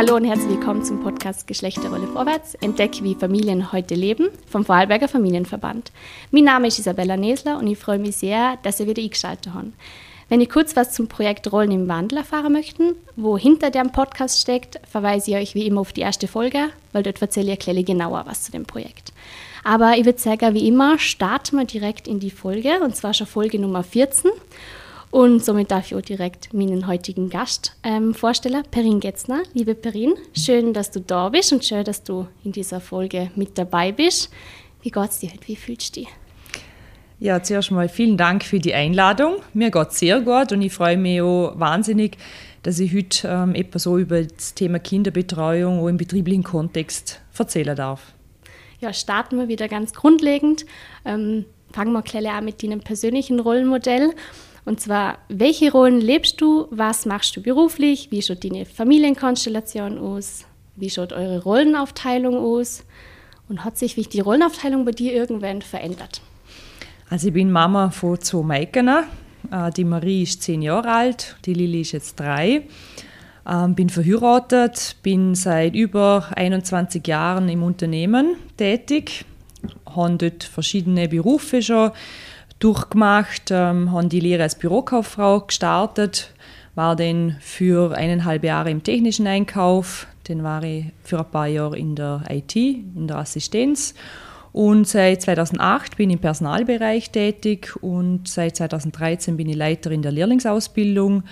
Hallo und herzlich willkommen zum Podcast Geschlechterrolle vorwärts. Entdecke, wie Familien heute leben vom Vorarlberger Familienverband. Mein Name ist Isabella Nesler und ich freue mich sehr, dass ihr wieder eingeschaltet habt. Wenn ihr kurz was zum Projekt Rollen im Wandel erfahren möchten, wo hinter dem Podcast steckt, verweise ich euch wie immer auf die erste Folge, weil dort erzähle ich ein genauer was zu dem Projekt. Aber ich würde sagen, wie immer, starten wir direkt in die Folge, und zwar schon Folge Nummer 14. Und somit darf ich auch direkt meinen heutigen Gast ähm, vorstellen, Perin Getzner. Liebe Perin, schön, dass du da bist und schön, dass du in dieser Folge mit dabei bist. Wie geht's dir heute? Wie fühlst du dich? Ja, zuerst mal vielen Dank für die Einladung. Mir geht es sehr gut und ich freue mich auch wahnsinnig, dass ich heute ähm, etwas so über das Thema Kinderbetreuung auch im betrieblichen Kontext erzählen darf. Ja, starten wir wieder ganz grundlegend. Ähm, fangen wir gleich an mit deinem persönlichen Rollenmodell. Und zwar, welche Rollen lebst du? Was machst du beruflich? Wie schaut deine Familienkonstellation aus? Wie schaut eure Rollenaufteilung aus? Und hat sich die Rollenaufteilung bei dir irgendwann verändert? Also ich bin Mama von zwei Mädchen. Äh, die Marie ist zehn Jahre alt, die Lili ist jetzt drei. Ähm, bin verheiratet, bin seit über 21 Jahren im Unternehmen tätig, habe dort verschiedene Berufe schon durchgemacht, ähm, habe die Lehre als Bürokauffrau gestartet, war dann für eineinhalb Jahre im technischen Einkauf, dann war ich für ein paar Jahre in der IT, in der Assistenz. Und seit 2008 bin ich im Personalbereich tätig und seit 2013 bin ich Leiterin der Lehrlingsausbildung.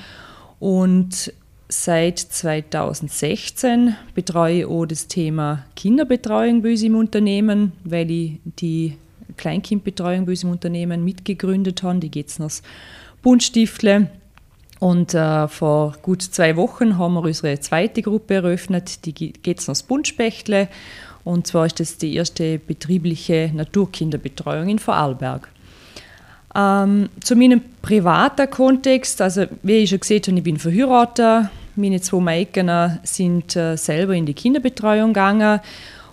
Und seit 2016 betreue ich auch das Thema Kinderbetreuung bei uns im Unternehmen, weil ich die Kleinkindbetreuung bei uns im Unternehmen mitgegründet habe, die Getzners Buntstiftle. Und äh, vor gut zwei Wochen haben wir unsere zweite Gruppe eröffnet, die Getzners Buntspechtle. Und zwar ist das die erste betriebliche Naturkinderbetreuung in Vorarlberg. Ähm, zu meinem privaten Kontext, also wie ich schon gesehen habe, ich bin verheiratet. Meine zwei Mädchen sind äh, selber in die Kinderbetreuung gegangen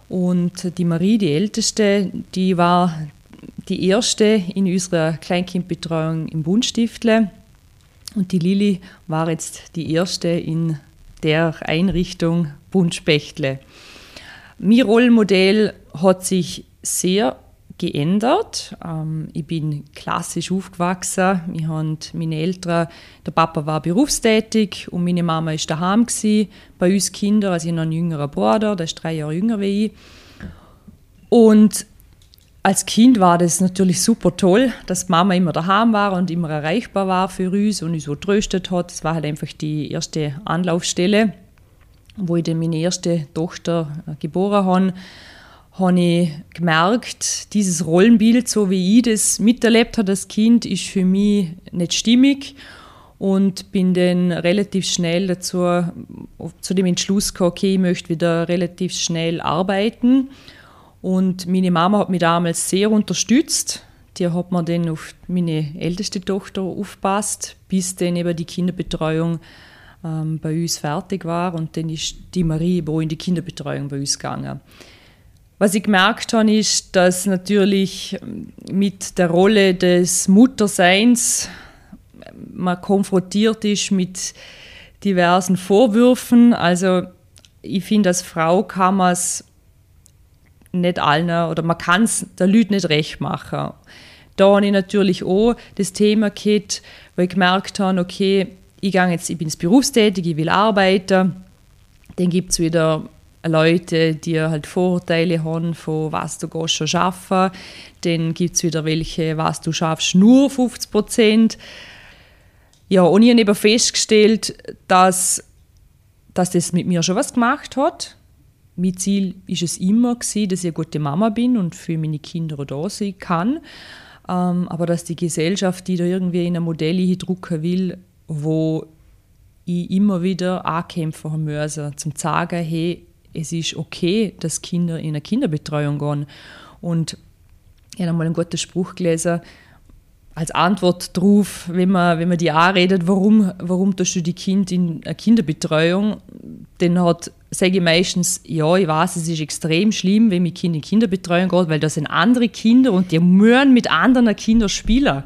und die Marie, die Älteste, die war die erste in unserer Kleinkindbetreuung im Bundstiftle. Und die Lili war jetzt die erste in der Einrichtung Bundspechtle. Mein Rollenmodell hat sich sehr geändert. Ähm, ich bin klassisch aufgewachsen. Ich meine Eltern, der Papa war berufstätig und meine Mama ist daheim gewesen, bei uns Kindern. Also ich habe einen jüngeren Bruder, der ist drei Jahre jünger wie ich. Und als Kind war das natürlich super toll, dass Mama immer daheim war und immer erreichbar war für uns und uns so tröstet hat. Das war halt einfach die erste Anlaufstelle, wo ich dann meine erste Tochter äh, geboren habe habe ich gemerkt, dieses Rollenbild, so wie ich das miterlebt habe als Kind, ist für mich nicht stimmig und bin dann relativ schnell dazu zu dem Entschluss gekommen, okay, ich möchte wieder relativ schnell arbeiten und meine Mama hat mich damals sehr unterstützt. Die hat mir dann auf meine älteste Tochter aufgepasst, bis dann eben die Kinderbetreuung ähm, bei uns fertig war und dann ist die Marie wo in die Kinderbetreuung bei uns gegangen. Was ich gemerkt habe, ist, dass natürlich mit der Rolle des Mutterseins man konfrontiert ist mit diversen Vorwürfen. Also ich finde, als Frau kann man es nicht allen oder man kann es der Leute nicht recht machen. Da habe ich natürlich auch das Thema gehabt, wo ich gemerkt habe, okay, ich, gehe jetzt, ich bin berufstätig, ich will arbeiten. Dann gibt es wieder Leute, die halt Vorurteile haben von was du gehst schon schaffen. Dann gibt es wieder welche, was du schaffst, nur 50 Prozent. Ja, und ich habe festgestellt, dass, dass das mit mir schon was gemacht hat. Mein Ziel ist es immer gewesen, dass ich eine gute Mama bin und für meine Kinder da sein kann. Ähm, aber dass die Gesellschaft, die da irgendwie in ein Modell drücken will, wo ich immer wieder ankämpfen muss, zum zu sagen, hey, es ist okay, dass Kinder in eine Kinderbetreuung gehen. Und ich habe einmal einen guten Spruch gelesen, als Antwort darauf, wenn man, wenn man die anredet, warum, warum tust du die Kind in eine Kinderbetreuung, dann hat, sage ich meistens, ja, ich weiß, es ist extrem schlimm, wenn mein Kind in Kinderbetreuung geht, weil da sind andere Kinder und die müssen mit anderen Kindern spielen.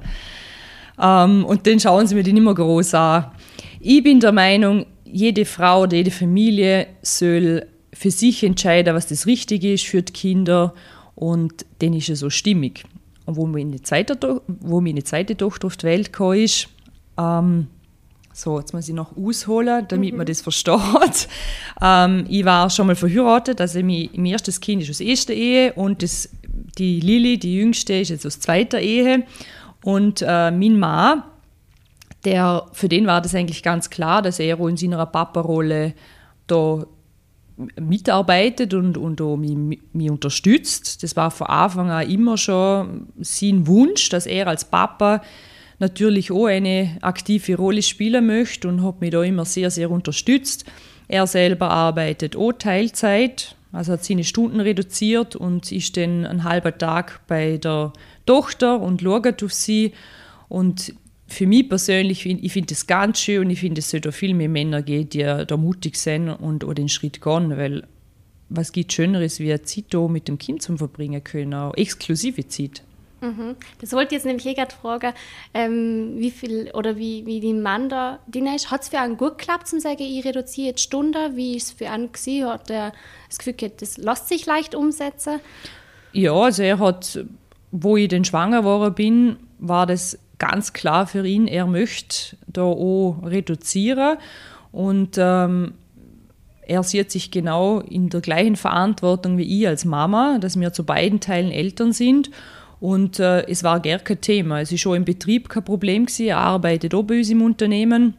Ähm, und dann schauen sie mir die nicht mehr groß an. Ich bin der Meinung, jede Frau oder jede Familie soll für sich entscheiden, was das Richtige ist für die Kinder und dann ist es so stimmig. Und wo meine zweite, wo meine zweite Tochter auf die Welt kam, ist, ähm, so, jetzt muss ich noch ausholen, damit mhm. man das versteht. Ähm, ich war schon mal verheiratet, also mein, mein erstes Kind ist aus erster Ehe und das, die Lili, die jüngste, ist jetzt aus zweiter Ehe. Und äh, mein Mann, der, für den war das eigentlich ganz klar, dass er in seiner Papa-Rolle da mitarbeitet und, und mich, mich unterstützt. Das war von Anfang an immer schon sein Wunsch, dass er als Papa natürlich auch eine aktive Rolle spielen möchte und hat mich da immer sehr, sehr unterstützt. Er selber arbeitet auch Teilzeit, also hat seine Stunden reduziert und ist dann einen halben Tag bei der Tochter und schaut auf sie. Und für mich persönlich, ich finde das ganz schön und ich finde, es sollte viel mehr Männer geben, die da mutig sind und auch den Schritt gehen, weil was gibt Schöneres, wie eine Zeit mit dem Kind zum verbringen können, auch exklusive Zeit. Mhm. Das wollte ich jetzt nämlich eh gerade fragen, ähm, wie viel oder wie, wie die Mann da drin ist. Hat es für einen gut geklappt, zum sagen, ich reduziere jetzt Stunden? Wie ist es für einen gewesen? Hat er das Gefühl gehabt, das lässt sich leicht umsetzen? Ja, also er hat, wo ich dann schwanger geworden bin, war das ganz klar für ihn, er möchte da auch reduzieren und ähm, er sieht sich genau in der gleichen Verantwortung wie ich als Mama, dass wir zu beiden Teilen Eltern sind und äh, es war gar kein Thema. Es ist schon im Betrieb kein Problem gewesen. Er arbeitet auch bei uns im Unternehmen.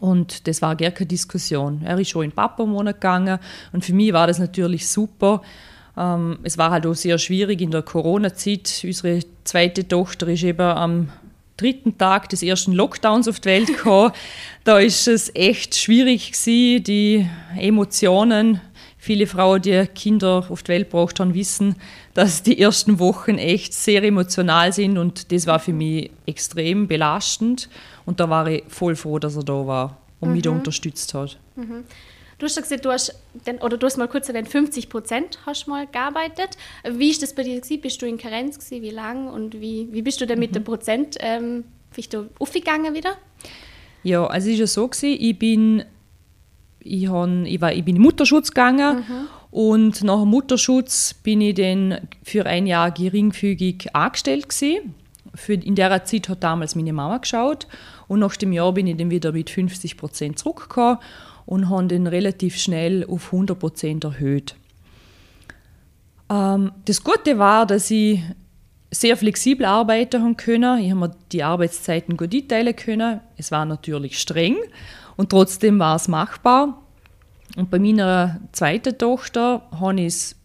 Und das war gar keine Diskussion. Er ist schon in Papa-Monat gegangen. Und für mich war das natürlich super. Ähm, es war halt auch sehr schwierig in der Corona-Zeit. Unsere zweite Tochter ist eben am dritten Tag des ersten Lockdowns auf die Welt gekommen. da ist es echt schwierig gewesen, die Emotionen viele Frauen, die Kinder auf die Welt gebracht haben, wissen, dass die ersten Wochen echt sehr emotional sind und das war für mich extrem belastend und da war ich voll froh, dass er da war und mhm. mich da mhm. unterstützt hat. Mhm. Du hast gesagt, du hast, den, oder du hast mal kurz erwähnt, 50 Prozent hast mal gearbeitet. Wie ist das bei dir gewesen? Bist du in Karenz gewesen? Wie lang und wie, wie bist du denn mit mhm. dem Prozent ähm, bist du aufgegangen wieder? Ja, also es ist ja so gewesen, ich bin ich, hab, ich, war, ich bin in Mutterschutz gegangen mhm. und nach dem Mutterschutz bin ich dann für ein Jahr geringfügig angestellt gewesen. Für, in der Zeit hat damals meine Mama geschaut und nach dem Jahr bin ich dann wieder mit 50 Prozent zurückgekommen und habe dann relativ schnell auf 100 Prozent erhöht. Ähm, das Gute war, dass ich sehr flexibel arbeiten haben können. Ich habe mir die Arbeitszeiten gut einteilen können. Es war natürlich streng und trotzdem war es machbar. Und bei meiner zweiten Tochter habe ich es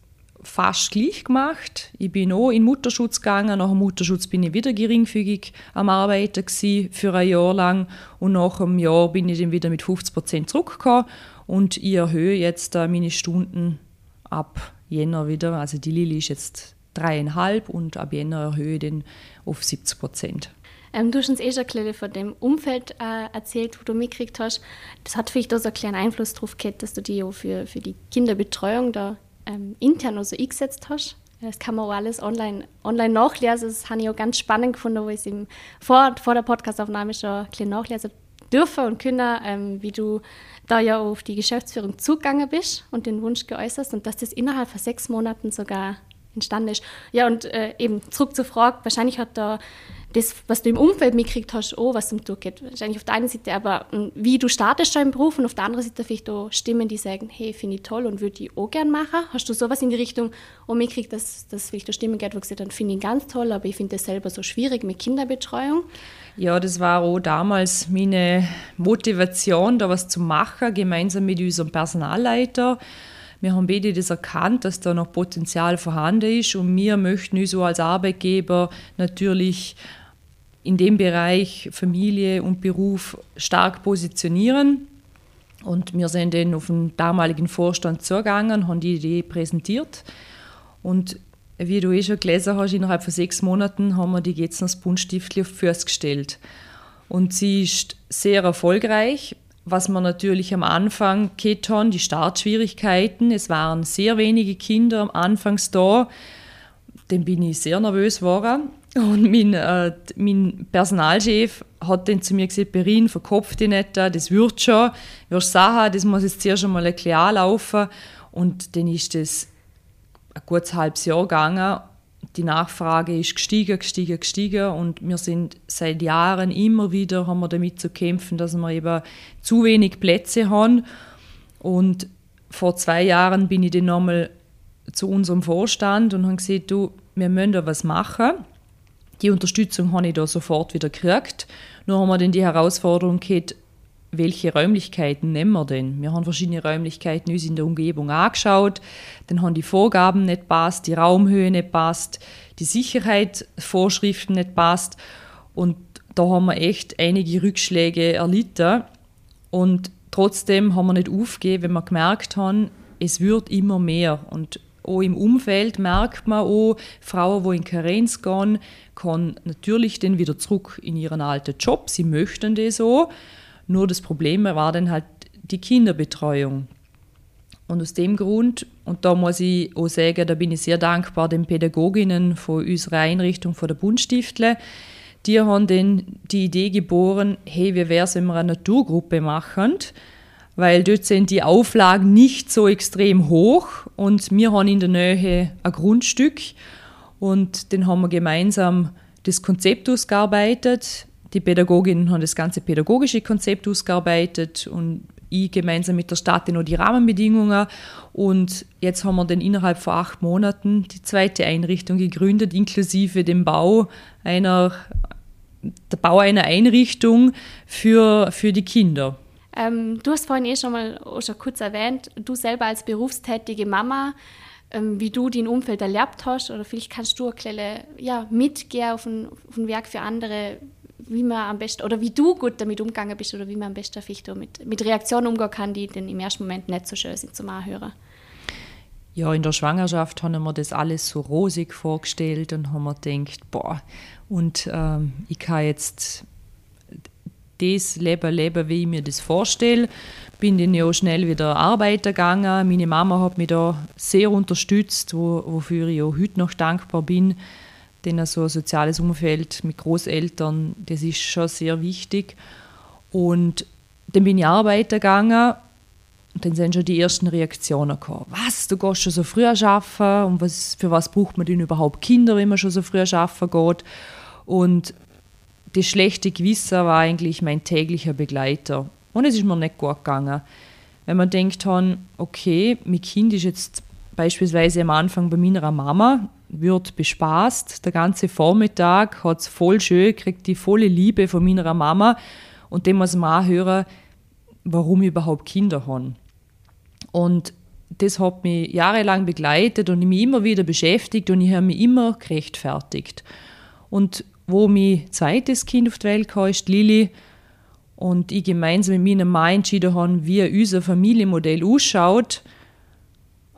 fast gleich gemacht. Ich bin auch in Mutterschutz gegangen. Nach dem Mutterschutz bin ich wieder geringfügig am Arbeiten für ein Jahr lang. Und nach einem Jahr bin ich dann wieder mit 50 Prozent zurückgekommen. Und ich erhöhe jetzt meine Stunden ab Jänner wieder. Also die Lili ist jetzt dreieinhalb und ab Jänner erhöhe ich den auf 70 Prozent. Ähm, du hast uns eh schon ein von dem Umfeld äh, erzählt, wo du mitgekriegt hast. Das hat vielleicht auch so einen kleinen Einfluss darauf gehabt, dass du dich auch für, für die Kinderbetreuung da ähm, intern also eingesetzt hast. Das kann man auch alles online, online nachlesen. Das habe ich auch ganz spannend gefunden, wo ich es vor, vor der Podcastaufnahme schon ein bisschen nachlesen dürfen und können, ähm, wie du da ja auf die Geschäftsführung zugegangen bist und den Wunsch geäußert und dass das innerhalb von sechs Monaten sogar entstanden ist. Ja, und äh, eben zurück zur Frage, wahrscheinlich hat da das, was du im Umfeld mitgekriegt hast, auch was um durchgeht. Wahrscheinlich auf der einen Seite aber, hm, wie du startest schon im Beruf und auf der anderen Seite vielleicht auch Stimmen, die sagen, hey, finde ich toll und würde ich auch gern machen. Hast du sowas in die Richtung auch mitgekriegt, dass, dass vielleicht auch Stimmen gibt, wo gesagt haben, finde ich ganz toll, aber ich finde das selber so schwierig mit Kinderbetreuung? Ja, das war auch damals meine Motivation, da was zu machen, gemeinsam mit unserem Personalleiter. Wir haben beide das erkannt, dass da noch Potenzial vorhanden ist und wir möchten uns so als Arbeitgeber natürlich in dem Bereich Familie und Beruf stark positionieren. Und wir sind dann auf den damaligen Vorstand zugegangen, haben die Idee präsentiert. Und wie du eh schon gelesen hast, innerhalb von sechs Monaten haben wir die Getzners Buntstiftli auf Fürs gestellt. Und sie ist sehr erfolgreich, was wir natürlich am Anfang haben, die Startschwierigkeiten. Es waren sehr wenige Kinder am Anfang da. Dann bin ich sehr nervös geworden. Und mein, äh, mein Personalchef hat dann zu mir gesagt, Berin, verkopf dich nicht, das wird schon, wirst sagen, das muss jetzt zuerst einmal ein bisschen anlaufen. Und dann ist das ein gutes halbes Jahr gegangen. Die Nachfrage ist gestiegen, gestiegen, gestiegen und wir sind seit Jahren immer wieder haben wir damit zu kämpfen, dass wir eben zu wenig Plätze haben. Und vor zwei Jahren bin ich dann nochmal zu unserem Vorstand und habe gesagt, du, wir müssen da was machen. Die Unterstützung habe ich da sofort wieder gekriegt. Nur haben wir dann die Herausforderung gehabt, welche Räumlichkeiten nehmen wir denn? Wir haben verschiedene Räumlichkeiten uns in der Umgebung angeschaut, dann haben die Vorgaben nicht passt, die Raumhöhe nicht passt, die Sicherheitsvorschriften nicht passt und da haben wir echt einige Rückschläge erlitten und trotzdem haben wir nicht aufgegeben, wenn wir gemerkt haben, es wird immer mehr und auch im Umfeld merkt man auch, Frauen, die in Karenz gehen, können natürlich dann wieder zurück in ihren alten Job. Sie möchten das so. Nur das Problem war dann halt die Kinderbetreuung. Und aus dem Grund, und da muss ich auch sagen, da bin ich sehr dankbar den Pädagoginnen von unserer Einrichtung, von der Bundstiftle, die haben dann die Idee geboren, hey, wie wäre es, wenn wir eine Naturgruppe machen? Weil dort sind die Auflagen nicht so extrem hoch und wir haben in der Nähe ein Grundstück und dann haben wir gemeinsam das Konzept ausgearbeitet. Die Pädagoginnen haben das ganze pädagogische Konzept ausgearbeitet und ich gemeinsam mit der Stadt noch die Rahmenbedingungen. Und jetzt haben wir dann innerhalb von acht Monaten die zweite Einrichtung gegründet, inklusive dem Bau einer, der Bau einer Einrichtung für, für die Kinder. Ähm, du hast vorhin eh schon mal schon kurz erwähnt, du selber als berufstätige Mama, ähm, wie du dein Umfeld erlebt hast, oder vielleicht kannst du ein ja, mitgehen auf ein, auf ein Werk für andere, wie man am besten oder wie du gut damit umgegangen bist oder wie man am besten vielleicht mit, mit Reaktionen umgehen kann, die dann im ersten Moment nicht so schön sind zum Anhören. Ja, in der Schwangerschaft haben wir das alles so rosig vorgestellt und haben wir gedacht, boah, und ähm, ich kann jetzt das Leben leben, wie ich mir das vorstelle. Bin dann ja schnell wieder arbeiten gegangen. Meine Mama hat mich da sehr unterstützt, wo, wofür ich auch heute noch dankbar bin. Denn so ein soziales Umfeld mit Großeltern, das ist schon sehr wichtig. Und dann bin ich arbeiten gegangen und dann sind schon die ersten Reaktionen gekommen. Was, du gehst schon so früh arbeiten und was, für was braucht man denn überhaupt Kinder, wenn man schon so früh arbeiten geht? Und das schlechte Gewissen war eigentlich mein täglicher Begleiter. Und es ist mir nicht gut gegangen. Wenn man denkt, okay, mein Kind ist jetzt beispielsweise am Anfang bei meiner Mama, wird bespaßt, der ganze Vormittag hat es voll schön, kriegt die volle Liebe von meiner Mama und dem muss man auch hören, warum ich überhaupt Kinder habe. Und das hat mich jahrelang begleitet und mich immer wieder beschäftigt und ich habe mich immer gerechtfertigt. Und wo mein zweites Kind auf die Welt kam, ist Lili. Und ich gemeinsam mit meinem Mann entschieden habe, wie unser Familienmodell ausschaut,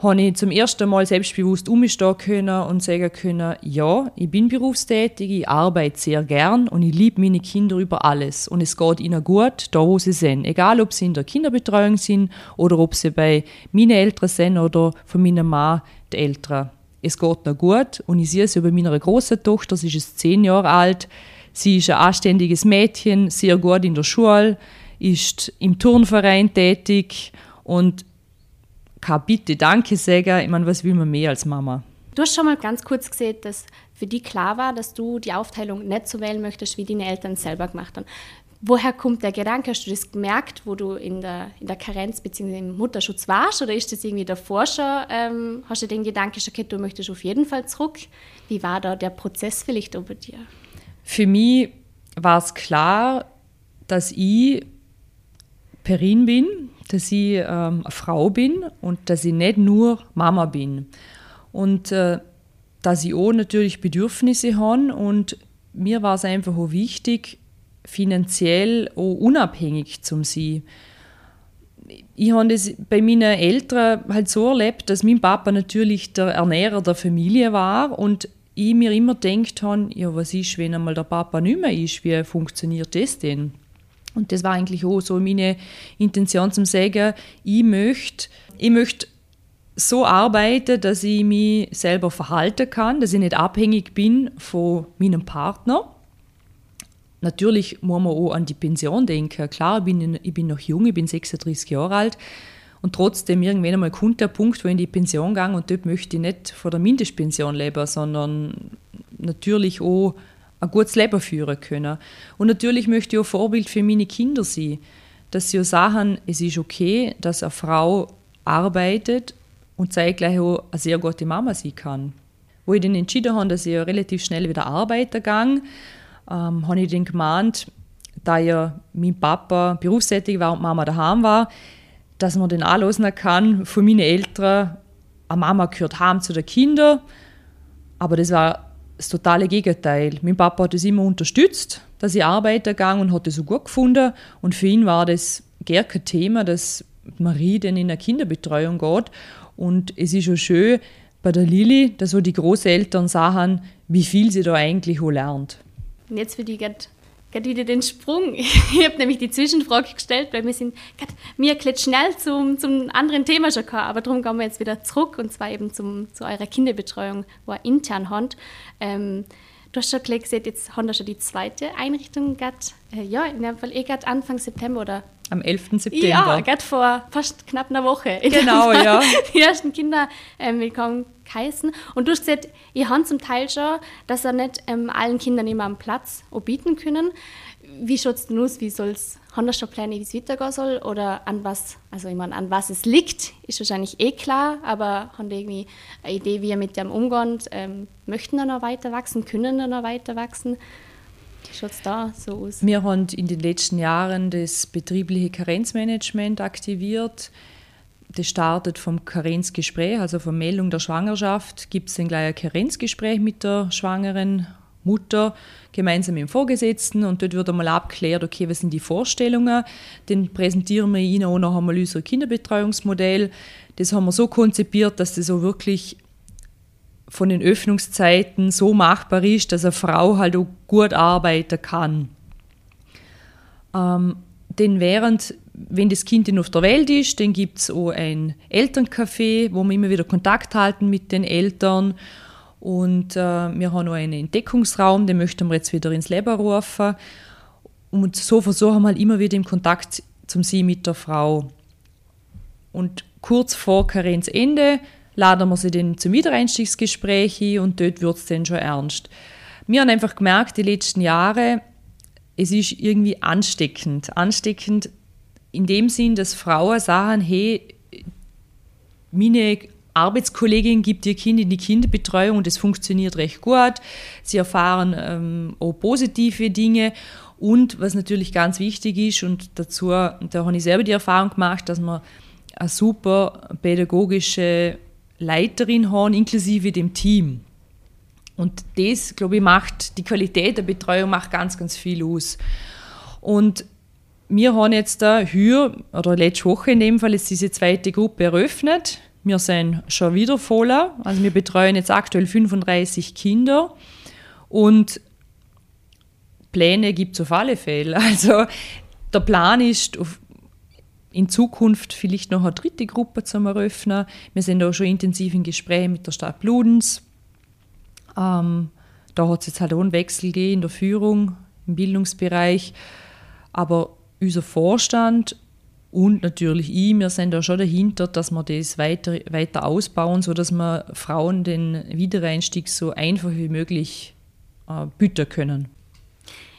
habe ich zum ersten Mal selbstbewusst umstehen können und sagen können, ja, ich bin berufstätig, ich arbeite sehr gern und ich liebe meine Kinder über alles. Und es geht ihnen gut, da wo sie sind. Egal, ob sie in der Kinderbetreuung sind oder ob sie bei meinen Eltern sind oder von meinem Mann, der Eltern es geht noch gut. Und ich sehe es bei meiner großen Tochter, sie ist zehn Jahre alt. Sie ist ein anständiges Mädchen, sehr gut in der Schule, ist im Turnverein tätig und bitte Danke sagen. Ich meine, was will man mehr als Mama? Du hast schon mal ganz kurz gesehen, dass für dich klar war, dass du die Aufteilung nicht so wählen möchtest, wie deine Eltern selber gemacht haben. Woher kommt der Gedanke? Hast du das gemerkt, wo du in der, in der Karenz bzw. im Mutterschutz warst? Oder ist das irgendwie davor schon? Ähm, hast du den Gedanken schon okay, du möchtest auf jeden Fall zurück? Wie war da der Prozess vielleicht über dir? Für mich war es klar, dass ich Perin bin, dass ich ähm, eine Frau bin und dass ich nicht nur Mama bin. Und äh, dass ich auch natürlich Bedürfnisse habe und mir war es einfach auch wichtig, finanziell auch unabhängig zu sein. Ich habe das bei meinen Eltern halt so erlebt, dass mein Papa natürlich der Ernährer der Familie war und ich mir immer gedacht habe, ja, was ist, wenn einmal der Papa nicht mehr ist, wie funktioniert das denn? Und das war eigentlich auch so meine Intention zum sagen, ich möchte, ich möchte so arbeiten, dass ich mich selber verhalten kann, dass ich nicht abhängig bin von meinem Partner natürlich muss man auch an die Pension denken. Klar, ich bin, ich bin noch jung, ich bin 36 Jahre alt. Und trotzdem, irgendwann einmal kommt der Punkt, wo ich in die Pension gehe und dort möchte ich nicht von der Mindestpension leben, sondern natürlich auch ein gutes Leben führen können. Und natürlich möchte ich auch Vorbild für meine Kinder sein, dass sie auch sagen, es ist okay, dass eine Frau arbeitet und zeitgleich auch eine sehr gute Mama sein kann. Wo ich dann entschieden habe, dass ich relativ schnell wieder arbeiten gehe, ähm, habe ich dann gemeint, da ja mein Papa berufstätig war und Mama daheim war, dass man den anlassen kann von meinen Eltern, eine Mama gehört heim zu den Kindern, aber das war das totale Gegenteil. Mein Papa hat es immer unterstützt, dass ich arbeiten gegangen und hat es so gut gefunden und für ihn war das gar kein Thema, dass Marie dann in eine Kinderbetreuung geht und es ist schon schön bei der Lili, dass so die Großeltern sagen, wie viel sie da eigentlich auch lernt. Und jetzt würde ich gerade wieder den Sprung. Ich habe nämlich die Zwischenfrage gestellt, weil wir sind mir erklärt schnell zum, zum anderen Thema schon gekommen, aber darum gehen wir jetzt wieder zurück und zwar eben zum, zu eurer Kinderbetreuung, wo ihr intern habt. Ähm, du hast schon gesehen, jetzt haben wir schon die zweite Einrichtung gehabt. Äh, ja, in dem Fall eh gerade Anfang September oder am 11. September. Ja, gerade vor fast knapp einer Woche. Genau, ja. Die ersten Kinder ähm, willkommen geheißen. Und du hast gesagt, ihr habt zum Teil schon, dass er nicht ähm, allen Kindern immer einen Platz bieten können. Wie schaut es denn aus? Wie soll's, haben das schon Pläne, wie es weitergehen soll? Oder an was, also ich meine, an was es liegt, ist wahrscheinlich eh klar, aber haben die irgendwie eine Idee, wie ihr mit dem umgehen? Ähm, möchten da noch weiter wachsen? Können da noch weiter wachsen? Wie schaut es da so aus? Wir haben in den letzten Jahren das betriebliche Karenzmanagement aktiviert. Das startet vom Karenzgespräch, also von Meldung der Schwangerschaft, gibt es dann gleich ein Karenzgespräch mit der schwangeren Mutter gemeinsam mit dem Vorgesetzten und dort wird einmal abgeklärt, okay, was sind die Vorstellungen. Dann präsentieren wir Ihnen auch noch einmal unser Kinderbetreuungsmodell. Das haben wir so konzipiert, dass das so wirklich von den Öffnungszeiten so machbar ist, dass eine Frau halt auch gut arbeiten kann. Ähm, denn während, wenn das Kind dann auf der Welt ist, dann gibt es auch ein Elterncafé, wo wir immer wieder Kontakt halten mit den Eltern. Und äh, wir haben auch einen Entdeckungsraum, den möchten wir jetzt wieder ins Leben rufen. Und so versuchen wir halt immer wieder im Kontakt zum Sie mit der Frau. Und kurz vor Karenzende laden wir sie dann zum Wiedereinstiegsgespräch ein und dort wird es dann schon ernst. Wir haben einfach gemerkt, die letzten Jahre, es ist irgendwie ansteckend. Ansteckend in dem Sinn, dass Frauen sagen, hey, meine Arbeitskollegin gibt ihr Kind in die Kinderbetreuung und es funktioniert recht gut. Sie erfahren ähm, auch positive Dinge. Und was natürlich ganz wichtig ist, und dazu, da habe ich selber die Erfahrung gemacht, dass man eine super pädagogische Leiterin haben, inklusive dem Team. Und das, glaube ich, macht die Qualität der Betreuung macht ganz, ganz viel aus. Und wir haben jetzt da hier, oder letzte Woche in dem Fall, ist diese zweite Gruppe eröffnet. Wir sind schon wieder voller. Also wir betreuen jetzt aktuell 35 Kinder. Und Pläne gibt es auf alle Fälle. Also der Plan ist, in Zukunft vielleicht noch eine dritte Gruppe zu eröffnen. Wir sind auch schon intensiv in Gesprächen mit der Stadt Bludenz. Ähm, da hat es jetzt halt auch einen Wechsel gegeben in der Führung, im Bildungsbereich. Aber unser Vorstand und natürlich ich, wir sind da schon dahinter, dass wir das weiter, weiter ausbauen, sodass wir Frauen den Wiedereinstieg so einfach wie möglich äh, bieten können.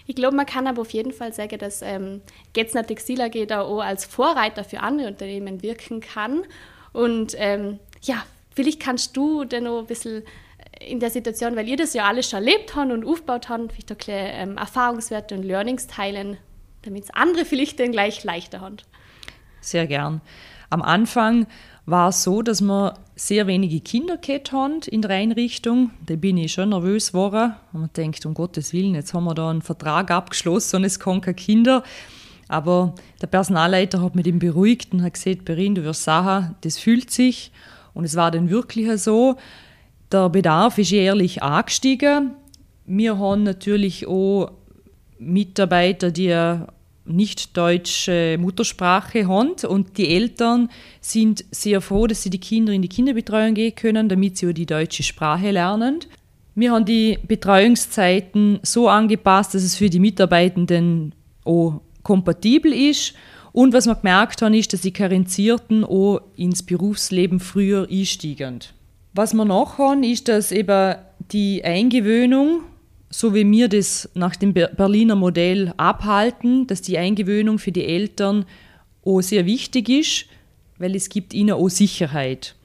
Ich glaube, man kann aber auf jeden Fall sagen, dass ähm, Getzner Textil AG da auch als Vorreiter für andere Unternehmen wirken kann. Und ähm, ja, vielleicht kannst du dann noch ein bisschen in der Situation, weil ihr das ja alles schon erlebt habt und aufgebaut habt, vielleicht ein bisschen ähm, Erfahrungswerte und Learnings teilen, damit es andere vielleicht dann gleich leichter haben. Sehr gern. Am Anfang war es so, dass wir sehr wenige Kinder gehabt haben in der Einrichtung. Da bin ich schon nervös geworden. Und man denkt, um Gottes Willen, jetzt haben wir da einen Vertrag abgeschlossen und es kommen keine Kinder. Aber der Personalleiter hat mich beruhigt und hat gesagt, Berin, du wirst sagen, das fühlt sich. Und es war dann wirklich so. Der Bedarf ist jährlich angestiegen. Wir haben natürlich auch Mitarbeiter, die nicht deutsche Muttersprache haben und die Eltern sind sehr froh, dass sie die Kinder in die Kinderbetreuung gehen können, damit sie auch die deutsche Sprache lernen. Wir haben die Betreuungszeiten so angepasst, dass es für die Mitarbeitenden auch kompatibel ist. Und was wir gemerkt haben, ist, dass die Karenzierten auch ins Berufsleben früher einsteigen. Was wir noch haben, ist, dass eben die Eingewöhnung, so wie wir das nach dem Berliner Modell abhalten, dass die Eingewöhnung für die Eltern auch sehr wichtig ist, weil es gibt ihnen auch Sicherheit.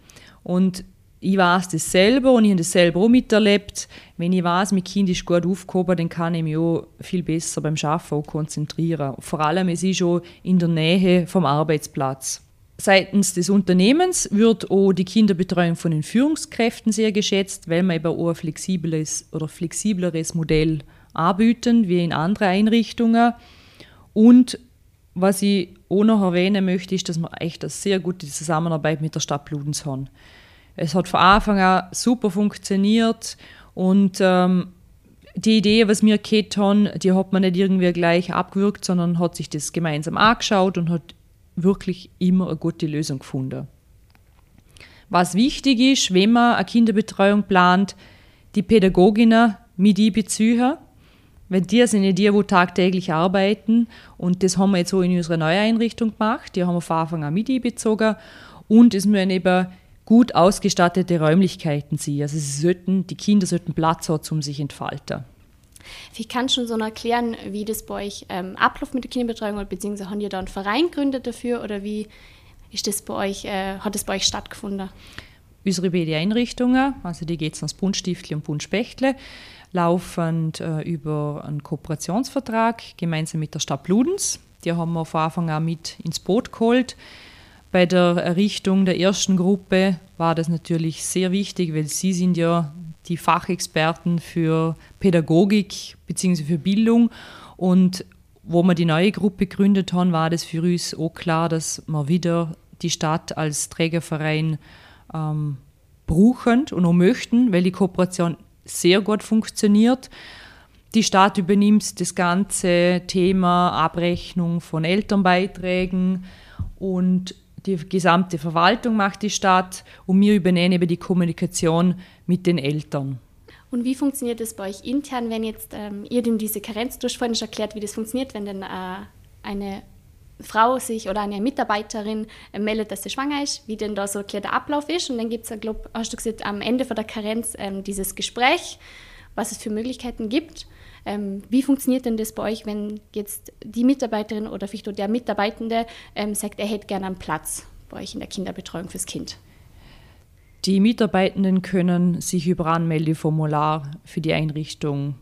Und ich weiß das selber und ich habe das selber auch miterlebt. Wenn ich weiß, mein Kind ist gut aufgehoben, dann kann ich mich auch viel besser beim Arbeiten konzentrieren. Vor allem, es ist auch in der Nähe vom Arbeitsplatz. Seitens des Unternehmens wird auch die Kinderbetreuung von den Führungskräften sehr geschätzt, weil man eben auch ein flexibleres oder flexibleres Modell anbieten wie in anderen Einrichtungen. Und was ich auch noch erwähnen möchte, ist, dass wir echt eine sehr gute Zusammenarbeit mit der Stadt Bludenz haben. Es hat von Anfang an super funktioniert und ähm, die Idee, was wir gehabt haben, die hat man nicht irgendwie gleich abgewürgt, sondern hat sich das gemeinsam angeschaut und hat wirklich immer eine gute Lösung gefunden. Was wichtig ist, wenn man eine Kinderbetreuung plant, die Pädagoginnen mit einbeziehen, weil die sind ja die, die tagtäglich arbeiten und das haben wir jetzt so in unserer neuen Einrichtung gemacht, die haben wir von Anfang an mit einbezogen und es müssen eben gut ausgestattete Räumlichkeiten sein. Also sie sollten, die Kinder sollten Platz haben, um sich entfalten. Wie kannst du schon so erklären, wie das bei euch ähm, abläuft mit der Kinderbetreuung oder beziehungsweise haben ihr da einen Verein gegründet dafür oder wie ist das bei euch, äh, hat das bei euch stattgefunden? Unsere BD-Einrichtungen, also die geht es ans Bundstiftli und Bundspechtle, laufend äh, über einen Kooperationsvertrag gemeinsam mit der Stadt Bludenz. Die haben wir von Anfang an mit ins Boot geholt. Bei der Errichtung der ersten Gruppe war das natürlich sehr wichtig, weil Sie sind ja die Fachexperten für Pädagogik bzw. für Bildung. Und wo wir die neue Gruppe gegründet haben, war das für uns auch klar, dass wir wieder die Stadt als Trägerverein ähm, brauchen und auch möchten, weil die Kooperation sehr gut funktioniert. Die Stadt übernimmt das ganze Thema Abrechnung von Elternbeiträgen und die gesamte Verwaltung macht die Stadt und wir übernehmen eben die Kommunikation mit den Eltern. Und wie funktioniert das bei euch intern, wenn jetzt ähm, ihr denn diese Karenz, du hast vorhin schon erklärt, wie das funktioniert, wenn dann äh, eine Frau sich oder eine Mitarbeiterin äh, meldet, dass sie schwanger ist, wie denn da so erklärt der Ablauf ist und dann gibt es, hast du gesagt, am Ende von der Karenz ähm, dieses Gespräch, was es für Möglichkeiten gibt. Ähm, wie funktioniert denn das bei euch, wenn jetzt die Mitarbeiterin oder vielleicht der Mitarbeitende ähm, sagt, er hätte gerne einen Platz bei euch in der Kinderbetreuung fürs Kind? Die Mitarbeitenden können sich über Anmeldeformular für die Einrichtung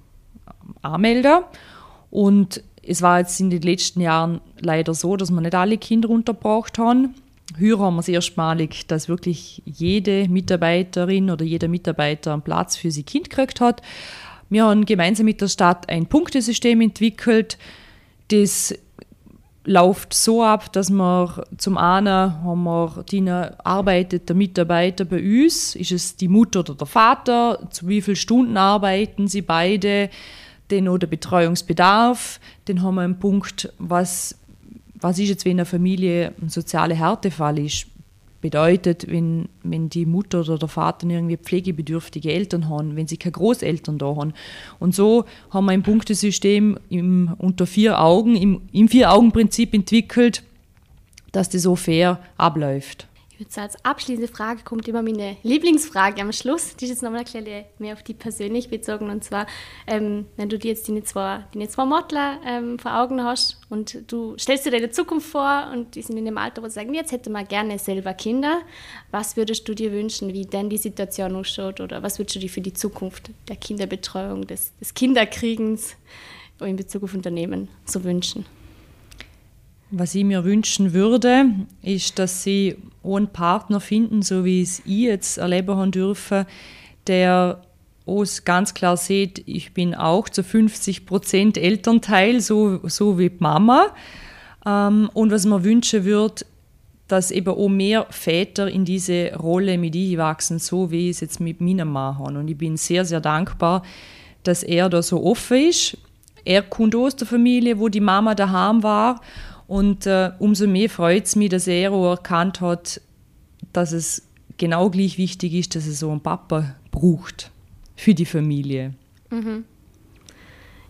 ähm, anmelden. Und es war jetzt in den letzten Jahren leider so, dass wir nicht alle Kinder untergebracht haben. Hier haben wir es erstmalig, dass wirklich jede Mitarbeiterin oder jeder Mitarbeiter einen Platz für sein Kind gekriegt hat. Wir haben gemeinsam mit der Stadt ein Punktesystem entwickelt, das läuft so ab, dass wir zum einen haben wir, die arbeitet der Mitarbeiter bei uns, ist es die Mutter oder der Vater, zu wie vielen Stunden arbeiten sie beide, den oder Betreuungsbedarf, dann haben wir einen Punkt, was, was ist jetzt, wenn eine Familie ein sozialer Härtefall ist, bedeutet, wenn, wenn die Mutter oder der Vater irgendwie pflegebedürftige Eltern haben, wenn sie keine Großeltern da haben. Und so haben wir ein Punktesystem im, unter vier Augen, im, im Vier-Augen-Prinzip entwickelt, dass das so fair abläuft würde sagen, als abschließende Frage kommt immer meine Lieblingsfrage am Schluss. Die ist jetzt nochmal ein mehr auf die persönlich bezogen. Und zwar, ähm, wenn du dir jetzt die zwei, die zwei Modler ähm, vor Augen hast und du stellst dir deine Zukunft vor und die sind in dem Alter, wo sie sagen, jetzt hätte man gerne selber Kinder. Was würdest du dir wünschen, wie denn die Situation ausschaut? Oder was würdest du dir für die Zukunft der Kinderbetreuung, des, des Kinderkriegens in Bezug auf Unternehmen so wünschen? Was ich mir wünschen würde, ist, dass sie einen Partner finden, so wie es ich jetzt erleben haben dürfen, der uns ganz klar sieht, ich bin auch zu 50 Prozent Elternteil, so, so wie die Mama. Ähm, und was man wünschen würde, dass eben auch mehr Väter in diese Rolle mit wachsen, so wie ich es jetzt mit meinem Mann habe. Und ich bin sehr, sehr dankbar, dass er da so offen ist. Er kommt aus der Familie, wo die Mama daheim war und äh, umso mehr freut es mich, dass er auch erkannt hat, dass es genau gleich wichtig ist, dass es so einen Papa braucht für die Familie. Mhm.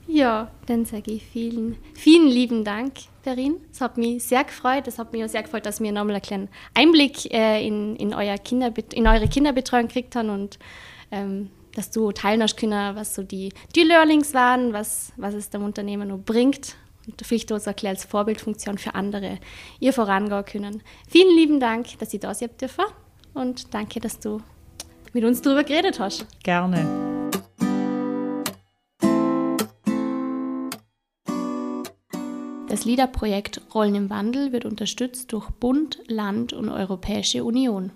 Ja, dann sage ich vielen, vielen lieben Dank, Perin. Es hat mich sehr gefreut. Es hat mich auch sehr gefreut, dass wir nochmal einen kleinen Einblick äh, in, in, euer in eure Kinderbetreuung gekriegt haben und ähm, dass du teilen hast können, was so die, die Learnings waren, was, was es dem Unternehmen noch bringt und so als Vorbildfunktion für andere ihr vorangehen können. Vielen lieben Dank, dass ich da sein dürfen und danke, dass du mit uns darüber geredet hast. Gerne. Das LIDA-Projekt Rollen im Wandel wird unterstützt durch Bund, Land und Europäische Union.